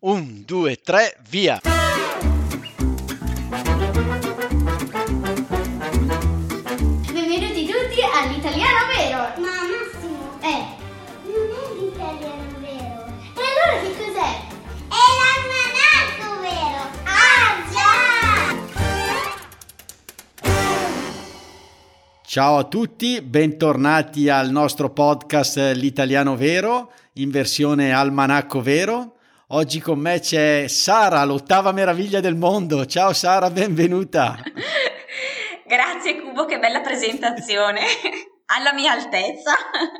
Un, due, tre, via! Benvenuti tutti all'italiano vero! Ma Massimo, Eh, non è l'italiano vero, e allora che cos'è? è l'almanacco vero! Ah già! Ciao a tutti, bentornati al nostro podcast eh, L'Italiano Vero in versione Almanacco Vero. Oggi con me c'è Sara, l'ottava meraviglia del mondo. Ciao Sara, benvenuta. Grazie Cubo, che bella presentazione. Alla mia altezza.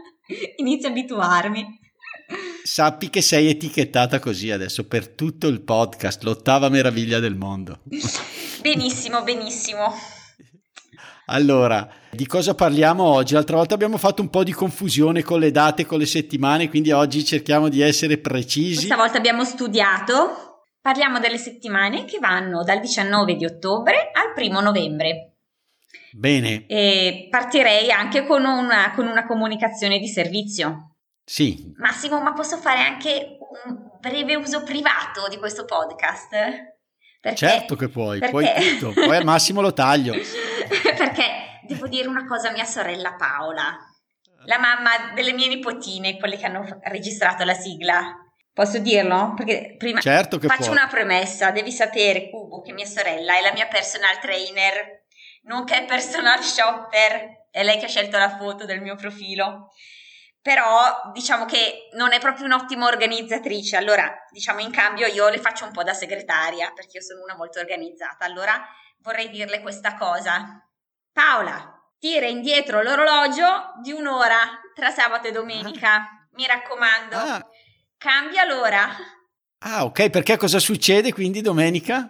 Inizio a abituarmi. Sappi che sei etichettata così adesso per tutto il podcast, l'ottava meraviglia del mondo. Benissimo, benissimo. Allora, di cosa parliamo oggi? L'altra volta abbiamo fatto un po' di confusione con le date, con le settimane, quindi oggi cerchiamo di essere precisi. Questa volta abbiamo studiato. Parliamo delle settimane che vanno dal 19 di ottobre al primo novembre. Bene, E partirei anche con una, con una comunicazione di servizio. sì, Massimo, ma posso fare anche un breve uso privato di questo podcast? Perché, certo che puoi, puoi perché- tutto, poi al massimo lo taglio. perché devo dire una cosa a mia sorella Paola, la mamma delle mie nipotine, quelle che hanno registrato la sigla. Posso dirlo? Perché prima Certo che faccio puoi. una premessa, devi sapere Cubo che mia sorella è la mia personal trainer, nonché personal shopper, è lei che ha scelto la foto del mio profilo. Però diciamo che non è proprio un'ottima organizzatrice, allora diciamo in cambio io le faccio un po' da segretaria perché io sono una molto organizzata. Allora vorrei dirle questa cosa. Paola, tira indietro l'orologio di un'ora tra sabato e domenica. Mi raccomando, Ah, cambia l'ora. ah, ok, perché cosa succede quindi domenica?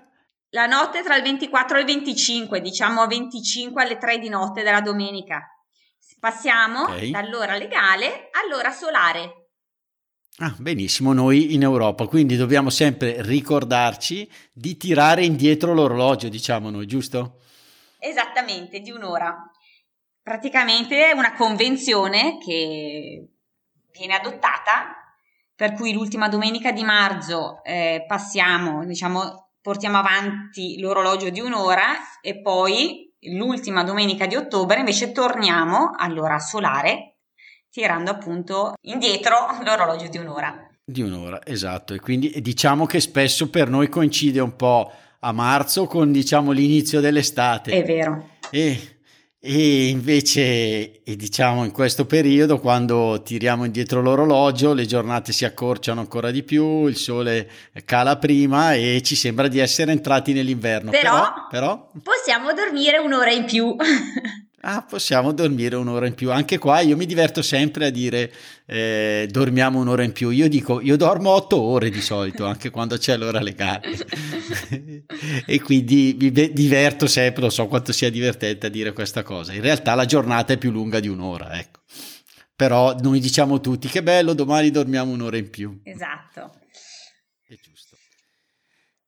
La notte tra il 24 e il 25, diciamo 25 alle 3 di notte della domenica. Passiamo Ok. dall'ora legale all'ora solare. Ah, benissimo, noi in Europa, quindi dobbiamo sempre ricordarci di tirare indietro l'orologio, diciamo noi, giusto? Esattamente, di un'ora. Praticamente è una convenzione che viene adottata, per cui l'ultima domenica di marzo eh, passiamo, diciamo, portiamo avanti l'orologio di un'ora e poi l'ultima domenica di ottobre invece torniamo all'ora solare, tirando appunto indietro l'orologio di un'ora. Di un'ora, esatto, e quindi diciamo che spesso per noi coincide un po' a marzo con diciamo l'inizio dell'estate. È vero. E, e invece, e diciamo in questo periodo, quando tiriamo indietro l'orologio, le giornate si accorciano ancora di più, il sole cala prima e ci sembra di essere entrati nell'inverno. Però- però, Possiamo dormire un'ora in più. ah, possiamo dormire un'ora in più. Anche qua io mi diverto sempre a dire eh, dormiamo un'ora in più. Io dico, io dormo otto ore di solito, anche quando c'è l'ora legale. e quindi mi be- diverto sempre, lo so quanto sia divertente a dire questa cosa. In realtà la giornata è più lunga di un'ora, ecco. Però noi diciamo tutti che bello, domani dormiamo un'ora in più. esatto. È giusto.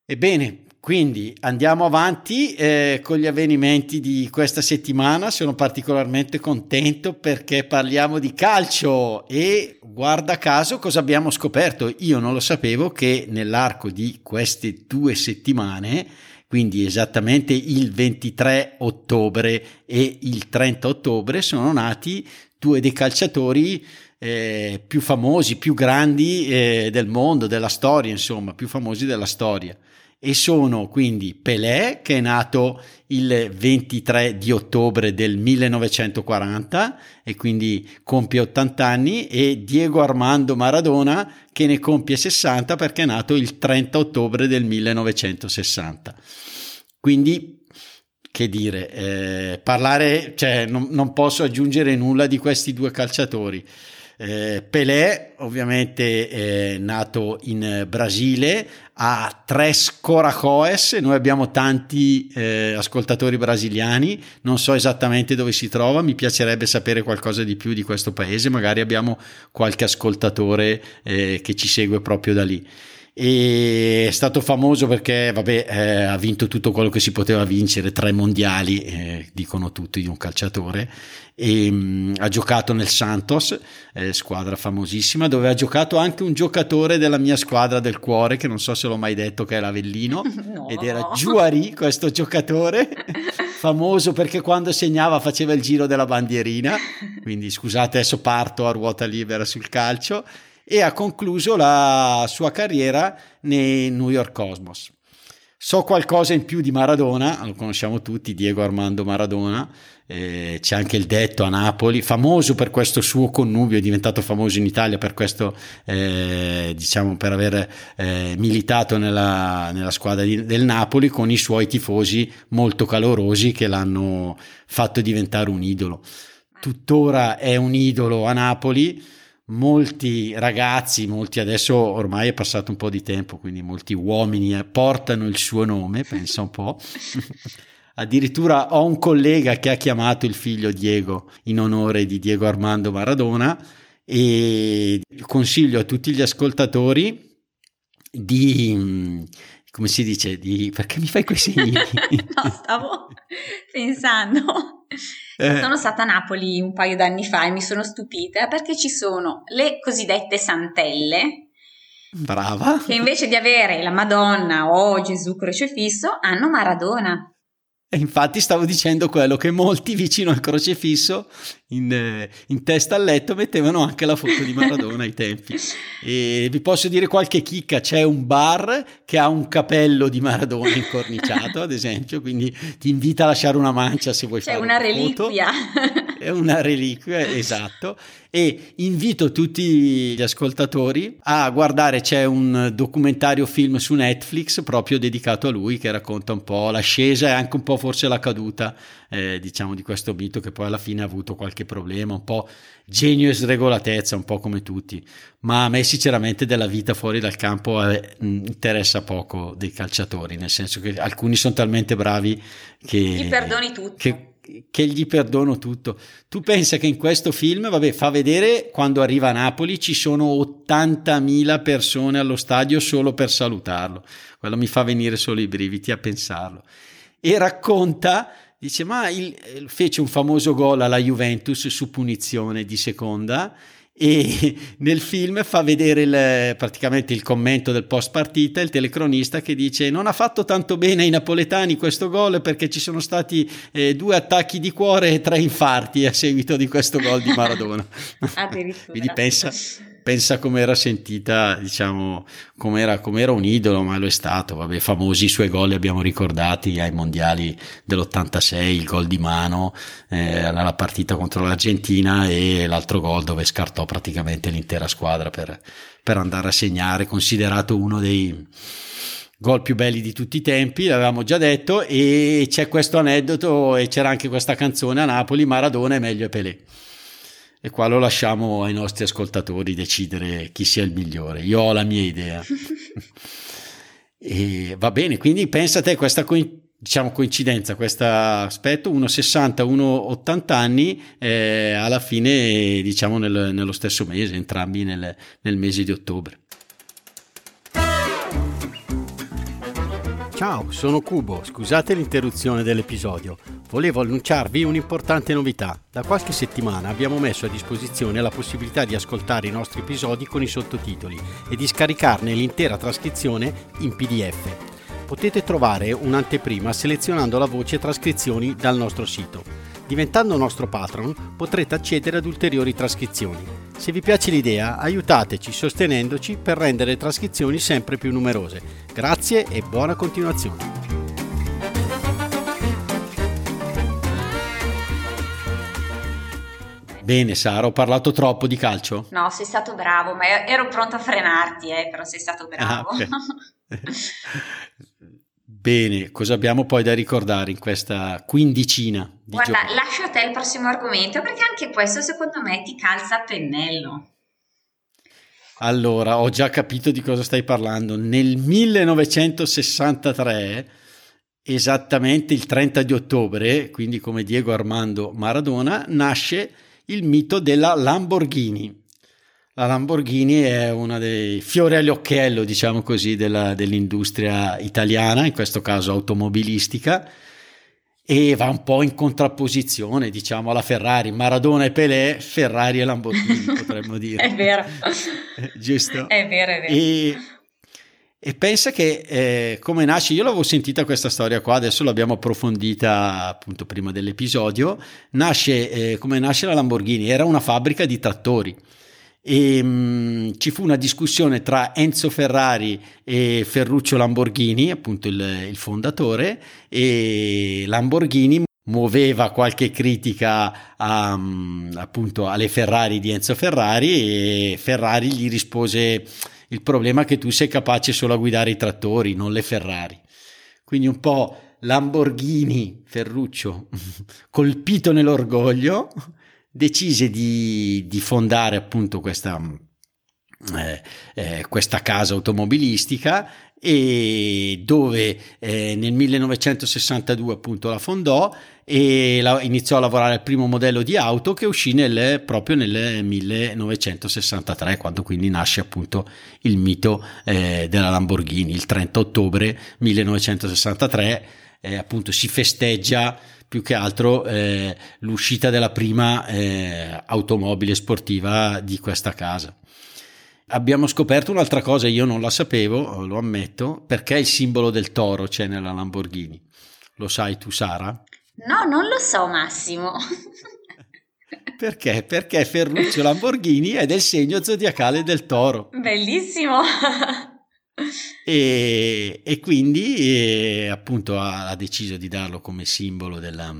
Ebbene, quindi andiamo avanti eh, con gli avvenimenti di questa settimana. Sono particolarmente contento perché parliamo di calcio e guarda caso cosa abbiamo scoperto. Io non lo sapevo che nell'arco di queste due settimane, quindi esattamente il 23 ottobre e il 30 ottobre, sono nati due dei calciatori eh, più famosi, più grandi eh, del mondo, della storia, insomma, più famosi della storia. E sono quindi Pelé, che è nato il 23 di ottobre del 1940 e quindi compie 80 anni, e Diego Armando Maradona, che ne compie 60 perché è nato il 30 ottobre del 1960. Quindi che dire, eh, parlare, cioè non, non posso aggiungere nulla di questi due calciatori. Eh, Pelé, ovviamente, nato in Brasile, ha Tres Coracoes, noi abbiamo tanti eh, ascoltatori brasiliani, non so esattamente dove si trova, mi piacerebbe sapere qualcosa di più di questo paese, magari abbiamo qualche ascoltatore eh, che ci segue proprio da lì. E è stato famoso perché vabbè, eh, ha vinto tutto quello che si poteva vincere, tre mondiali, eh, dicono tutti di un calciatore, e mh, mm, ha giocato nel Santos, eh, squadra famosissima, dove ha giocato anche un giocatore della mia squadra del cuore, che non so se l'ho mai detto che è l'Avellino, no. ed era Giuari, questo giocatore, famoso perché quando segnava faceva il giro della bandierina, quindi scusate adesso parto a ruota libera sul calcio, e ha concluso la sua carriera nei New York Cosmos. So qualcosa in più di Maradona, lo conosciamo tutti, Diego Armando Maradona, eh, c'è anche il detto a Napoli, famoso per questo suo connubio, è diventato famoso in Italia per questo, eh, diciamo, per aver eh, militato nella, nella squadra di, del Napoli con i suoi tifosi molto calorosi che l'hanno fatto diventare un idolo. Tuttora è un idolo a Napoli molti ragazzi, molti adesso ormai è passato un po' di tempo, quindi molti uomini eh, portano il suo nome, pensa un po'. Addirittura ho un collega che ha chiamato il figlio Diego in onore di Diego Armando Maradona e consiglio a tutti gli ascoltatori di come si dice di perché mi fai quei segni? no, stavo pensando eh. Sono stata a Napoli un paio d'anni fa e mi sono stupita perché ci sono le cosiddette santelle. Brava. Che invece di avere la Madonna o Gesù crocifisso hanno Maradona. E infatti stavo dicendo quello che molti vicino al crocefisso in, eh, in, testa al letto mettevano anche la foto di Maradona ai tempi. E vi posso dire qualche chicca, c'è un bar che ha un capello di Maradona incorniciato, ad esempio, quindi ti invita a lasciare una mancia se vuoi c'è fare una, una reliquia. È una reliquia, esatto. E invito tutti gli ascoltatori a guardare, c'è un documentario film su Netflix proprio dedicato a lui che racconta un po' l'ascesa e anche un po' forse la caduta, eh, diciamo, di questo mito che poi alla fine ha avuto qualche problema, un po' genio e sregolatezza, un po' come tutti. Ma a me sinceramente della vita fuori dal campo eh, interessa poco dei calciatori, nel senso che alcuni sono talmente bravi che... Gli perdoni tutto. Che, che gli perdono tutto. Tu pensa che in questo film, vabbè, fa vedere quando arriva a Napoli ci sono 80.000 persone allo stadio solo per salutarlo. Quello mi fa venire solo i brividi a pensarlo. E racconta, dice, ma il, fece un famoso gol alla Juventus su punizione di seconda e nel film fa vedere il, praticamente il commento del post partita, il telecronista che dice non ha fatto tanto bene ai napoletani questo gol perché ci sono stati eh, due attacchi di cuore e tre infarti a seguito di questo gol di Maradona. Quindi pensa, pensa come era sentita, diciamo, come era, un idolo, ma lo è stato. Vabbè, famosi i suoi gol li abbiamo ricordati ai mondiali dell'86, il gol di mano eh, nella partita contro l'Argentina e l'altro gol dove scartò praticamente l'intera squadra per, per andare a segnare, considerato uno dei gol più belli di tutti i tempi, l'avevamo già detto, e c'è questo aneddoto e c'era anche questa canzone a Napoli, Maradona è meglio Pelé. E qua lo lasciamo ai nostri ascoltatori decidere chi sia il migliore. Io ho la mia idea. e va bene, quindi pensa a te questa diciamo coincidenza, questo aspetto, 1,60, 1,80 anni, eh, alla fine diciamo nel, nello stesso mese, entrambi nel, nel mese di ottobre. Ciao, sono Cubo, scusate l'interruzione dell'episodio. Volevo annunciarvi un'importante novità. Da qualche settimana abbiamo messo a disposizione la possibilità di ascoltare i nostri episodi con i sottotitoli e di scaricarne l'intera trascrizione in PDF. Potete trovare un'anteprima selezionando la voce trascrizioni dal nostro sito. Diventando nostro patron potrete accedere ad ulteriori trascrizioni. Se vi piace l'idea, aiutateci sostenendoci per rendere le trascrizioni sempre più numerose. Grazie e buona continuazione. Bene Sara, ho parlato troppo di calcio? No, sei stato bravo, ma ero pronta a frenarti, eh, però sei stato bravo. Ah, okay. Bene, cosa abbiamo poi da ricordare in questa quindicina di Guarda, giochi? lascio a te il prossimo argomento perché anche questo secondo me ti calza a pennello. Allora, ho già capito di cosa stai parlando. Nel 1963, esattamente il 30 di ottobre, quindi come Diego Armando Maradona, nasce il mito della Lamborghini. la Lamborghini è uno dei fiori all'occhiello, diciamo così, della, dell'industria italiana, in questo caso automobilistica, e va un po' in contrapposizione, diciamo, alla Ferrari. Maradona e Pelé, Ferrari e Lamborghini, potremmo dire. è vero. Giusto? È vero, è vero. E, e pensa che eh, come nasce, io l'avevo sentita questa storia qua, adesso l'abbiamo approfondita appunto prima dell'episodio, nasce eh, come nasce la Lamborghini, era una fabbrica di trattori. E mh, mm, ci fu una discussione tra Enzo Ferrari e Ferruccio Lamborghini, appunto il, il fondatore, e Lamborghini muoveva qualche critica a, appunto alle Ferrari di Enzo Ferrari e Ferrari gli rispose il problema è che tu sei capace solo a guidare i trattori, non le Ferrari. Quindi un po' Lamborghini Ferruccio colpito nell'orgoglio decise di, di fondare appunto questa, eh, eh, questa casa automobilistica e dove eh, nel 1962 appunto la fondò e la, iniziò a lavorare al primo modello di auto che uscì nel, proprio nel 1963 quando quindi nasce appunto il mito eh, della Lamborghini il 30 ottobre 1963 eh, appunto si festeggia più che altro l'uscita della prima automobile sportiva di questa casa. Abbiamo scoperto un'altra cosa, io non la sapevo, lo ammetto, perché il simbolo del toro c'è nella Lamborghini. Lo sai tu, Sara? No, non lo so, Massimo. Perché? Perché Ferruccio Lamborghini è del segno zodiacale del toro. Bellissimo! e, e quindi e, appunto ha, ha, deciso di darlo come simbolo della,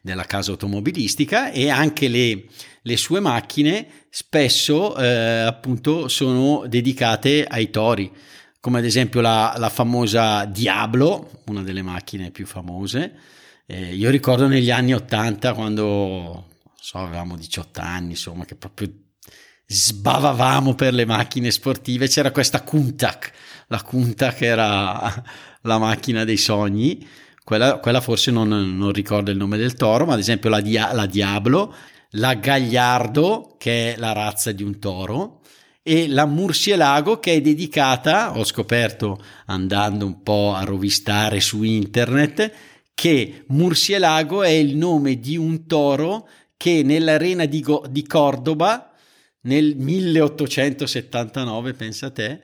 della casa automobilistica e anche le, le sue macchine spesso eh, appunto sono dedicate ai tori come ad esempio la, la famosa Diablo una delle macchine più famose. Eh, io ricordo negli anni 80 quando so, avevamo 18 anni insomma che proprio sbavavamo per le macchine sportive, c'era questa Kuntak, la Kuntak era la macchina dei sogni, quella, quella forse non, non, ricordo il nome del toro, ma ad esempio la, Dia, la Diablo, la Gagliardo, che è la razza di un toro, e la Murcielago che è dedicata, ho scoperto andando un po' a rovistare su internet, che Murcielago è il nome di un toro che nell'arena di, Go- di Cordoba nel 1879, pensa te,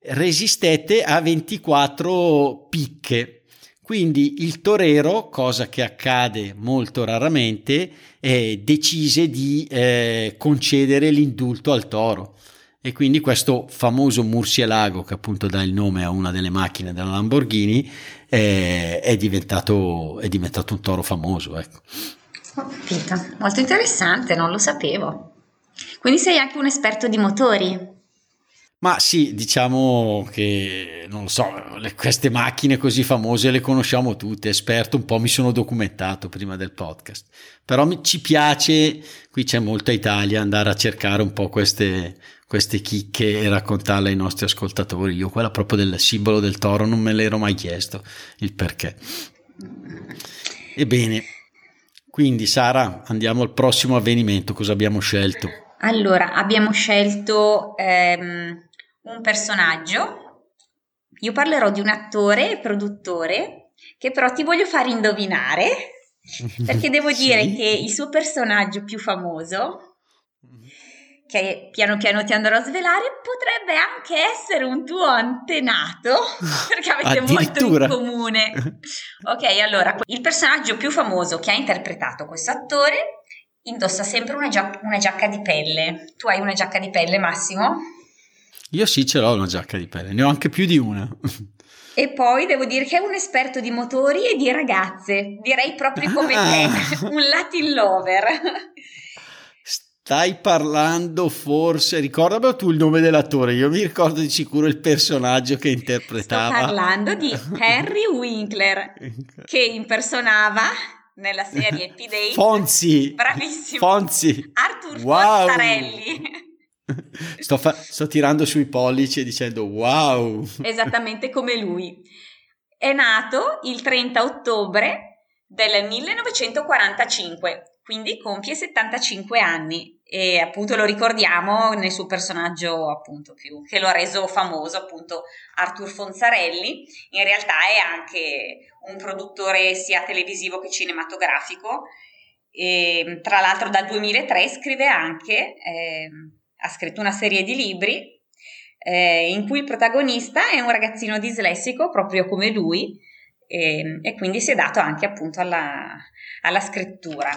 resistette a 24 picche. Quindi il torero, cosa che accade molto raramente, eh, decise di eh, concedere l'indulto al toro. E quindi questo famoso Murcielago, che appunto dà il nome a una delle macchine della Lamborghini, eh, è, diventato, è diventato un toro famoso. Ecco. Ho capito, molto interessante, non lo sapevo. Quindi sei anche un esperto di motori. Ma sì, diciamo che non lo so, le, queste macchine così famose le conosciamo tutte, esperto, un po' mi sono documentato prima del podcast. Però mi, ci piace, qui c'è molta Italia, andare a cercare un po' queste, queste chicche e raccontarle ai nostri ascoltatori. Io quella proprio del simbolo del toro non me l'ero mai chiesto il perché. Ebbene, quindi Sara, andiamo al prossimo avvenimento, cosa abbiamo scelto? Allora, abbiamo scelto ehm, un personaggio. Io parlerò di un attore e produttore che però ti voglio fare indovinare perché devo sì. dire che il suo personaggio più famoso, che piano piano ti andrò a svelare, potrebbe anche essere un tuo antenato, perché avete molto in comune. Ok, allora, il personaggio più famoso che ha interpretato questo attore indossa sempre una, gia- una giacca di pelle. Tu hai una giacca di pelle, Massimo? Io sì, ce l'ho una giacca di pelle, ne ho anche più di una. E poi devo dire che è un esperto di motori e di ragazze, direi proprio come ah. te, un Latin lover. Stai parlando forse, ricordami tu il nome dell'attore, io mi ricordo di sicuro il personaggio che interpretava. Sto parlando di Henry Winkler, che impersonava nella serie P-Date. Fonzi! Bravissimo! Fonzi! Arthur wow. Fozzarelli! Sto, fa- sto tirando sui pollici e dicendo wow! Esattamente come lui. È nato il 30 ottobre del 1945, quindi compie 75 anni e appunto lo ricordiamo nel suo personaggio appunto più che lo ha reso famoso appunto Arthur Fonzarelli in realtà è anche un produttore sia televisivo che cinematografico e tra l'altro dal 2003 scrive anche eh, ha scritto una serie di libri eh, in cui il protagonista è un ragazzino dislessico proprio come lui e, e quindi si è dato anche appunto alla, alla scrittura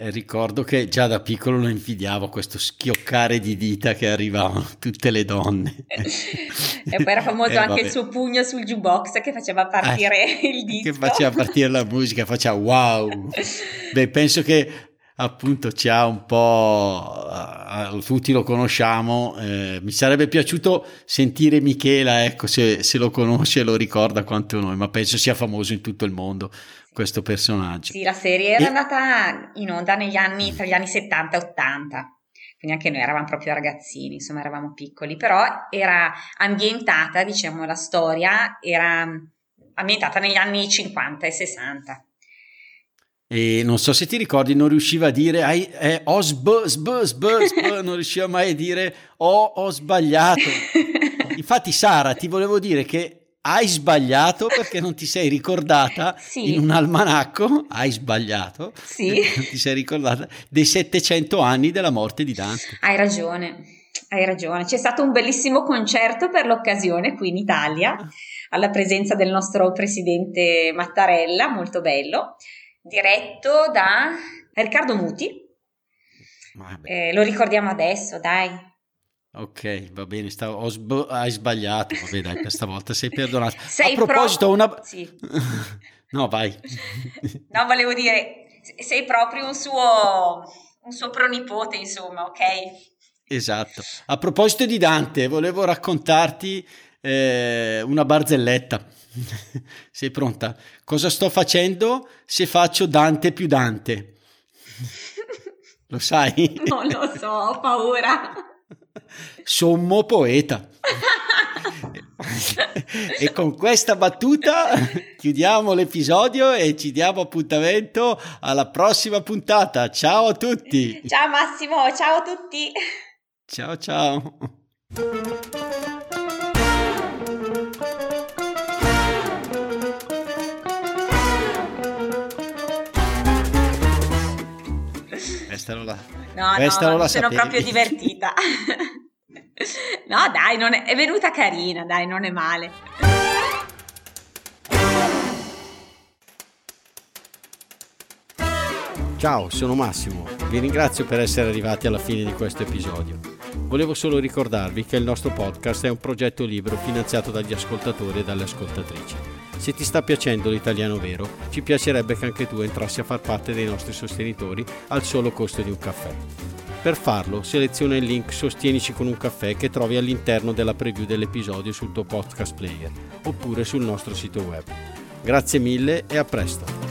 eh, ricordo che già da piccolo lo invidiavo questo schioccare di dita che arrivavano tutte le donne. e poi era famoso eh, anche vabbè. il suo pugno sul jukebox che faceva partire eh, il disco. Che faceva partire la musica, faceva wow. Beh, penso che appunto ci ha un po', uh, tutti lo conosciamo, eh, mi sarebbe piaciuto sentire Michela, ecco, se, se, lo conosce lo ricorda quanto noi, ma penso sia famoso in tutto il mondo questo personaggio. Sì, la serie era e... andata in onda negli anni, tra gli anni 70 e 80 quindi anche noi eravamo proprio ragazzini, insomma eravamo piccoli, però era ambientata, diciamo, la storia era ambientata negli anni 50 e 60. E non so se ti ricordi, non riusciva a dire eh, ho sb, sb, sb, sb, non riusciva mai a dire ho, ho sbagliato. Infatti, Sara, ti volevo dire che hai sbagliato perché non ti sei ricordata sì. in un almanacco, hai sbagliato, sì. non ti sei ricordata dei 700 anni della morte di Dante. Hai ragione, hai ragione. C'è stato un bellissimo concerto per l'occasione qui in Italia, alla presenza del nostro presidente Mattarella, molto bello, diretto da Riccardo Muti. Eh, lo ricordiamo adesso, dai. Ok, va bene, stavo, sb- hai sbagliato, vabbè dai, questa volta sei perdonato. Sei a proposito, pro- una... Sì. no, vai. no, volevo dire, sei proprio un suo, un suo pronipote, insomma, ok? Esatto. A proposito di Dante, volevo raccontarti eh, una barzelletta. sei pronta? Cosa sto facendo se faccio Dante più Dante? Lo sai? Non lo so, ho paura sommo poeta. e con questa battuta chiudiamo l'episodio e ci diamo appuntamento alla prossima puntata. Ciao a tutti. Ciao Massimo, ciao a tutti. Ciao ciao. Questa la, no, questa no, non la sono proprio divertita. no, dai, è, è venuta carina, dai, non è male. Ciao, sono Massimo. Vi ringrazio per essere arrivati alla fine di questo episodio. Volevo solo ricordarvi che il nostro podcast è un progetto libero finanziato dagli ascoltatori e dalle ascoltatrici. Se ti sta piacendo l'italiano vero, ci piacerebbe che anche tu entrassi a far parte dei nostri sostenitori al solo costo di un caffè. Per farlo, seleziona il link Sostienici con un caffè che trovi all'interno della preview dell'episodio sul tuo podcast player oppure sul nostro sito web. Grazie mille e a presto!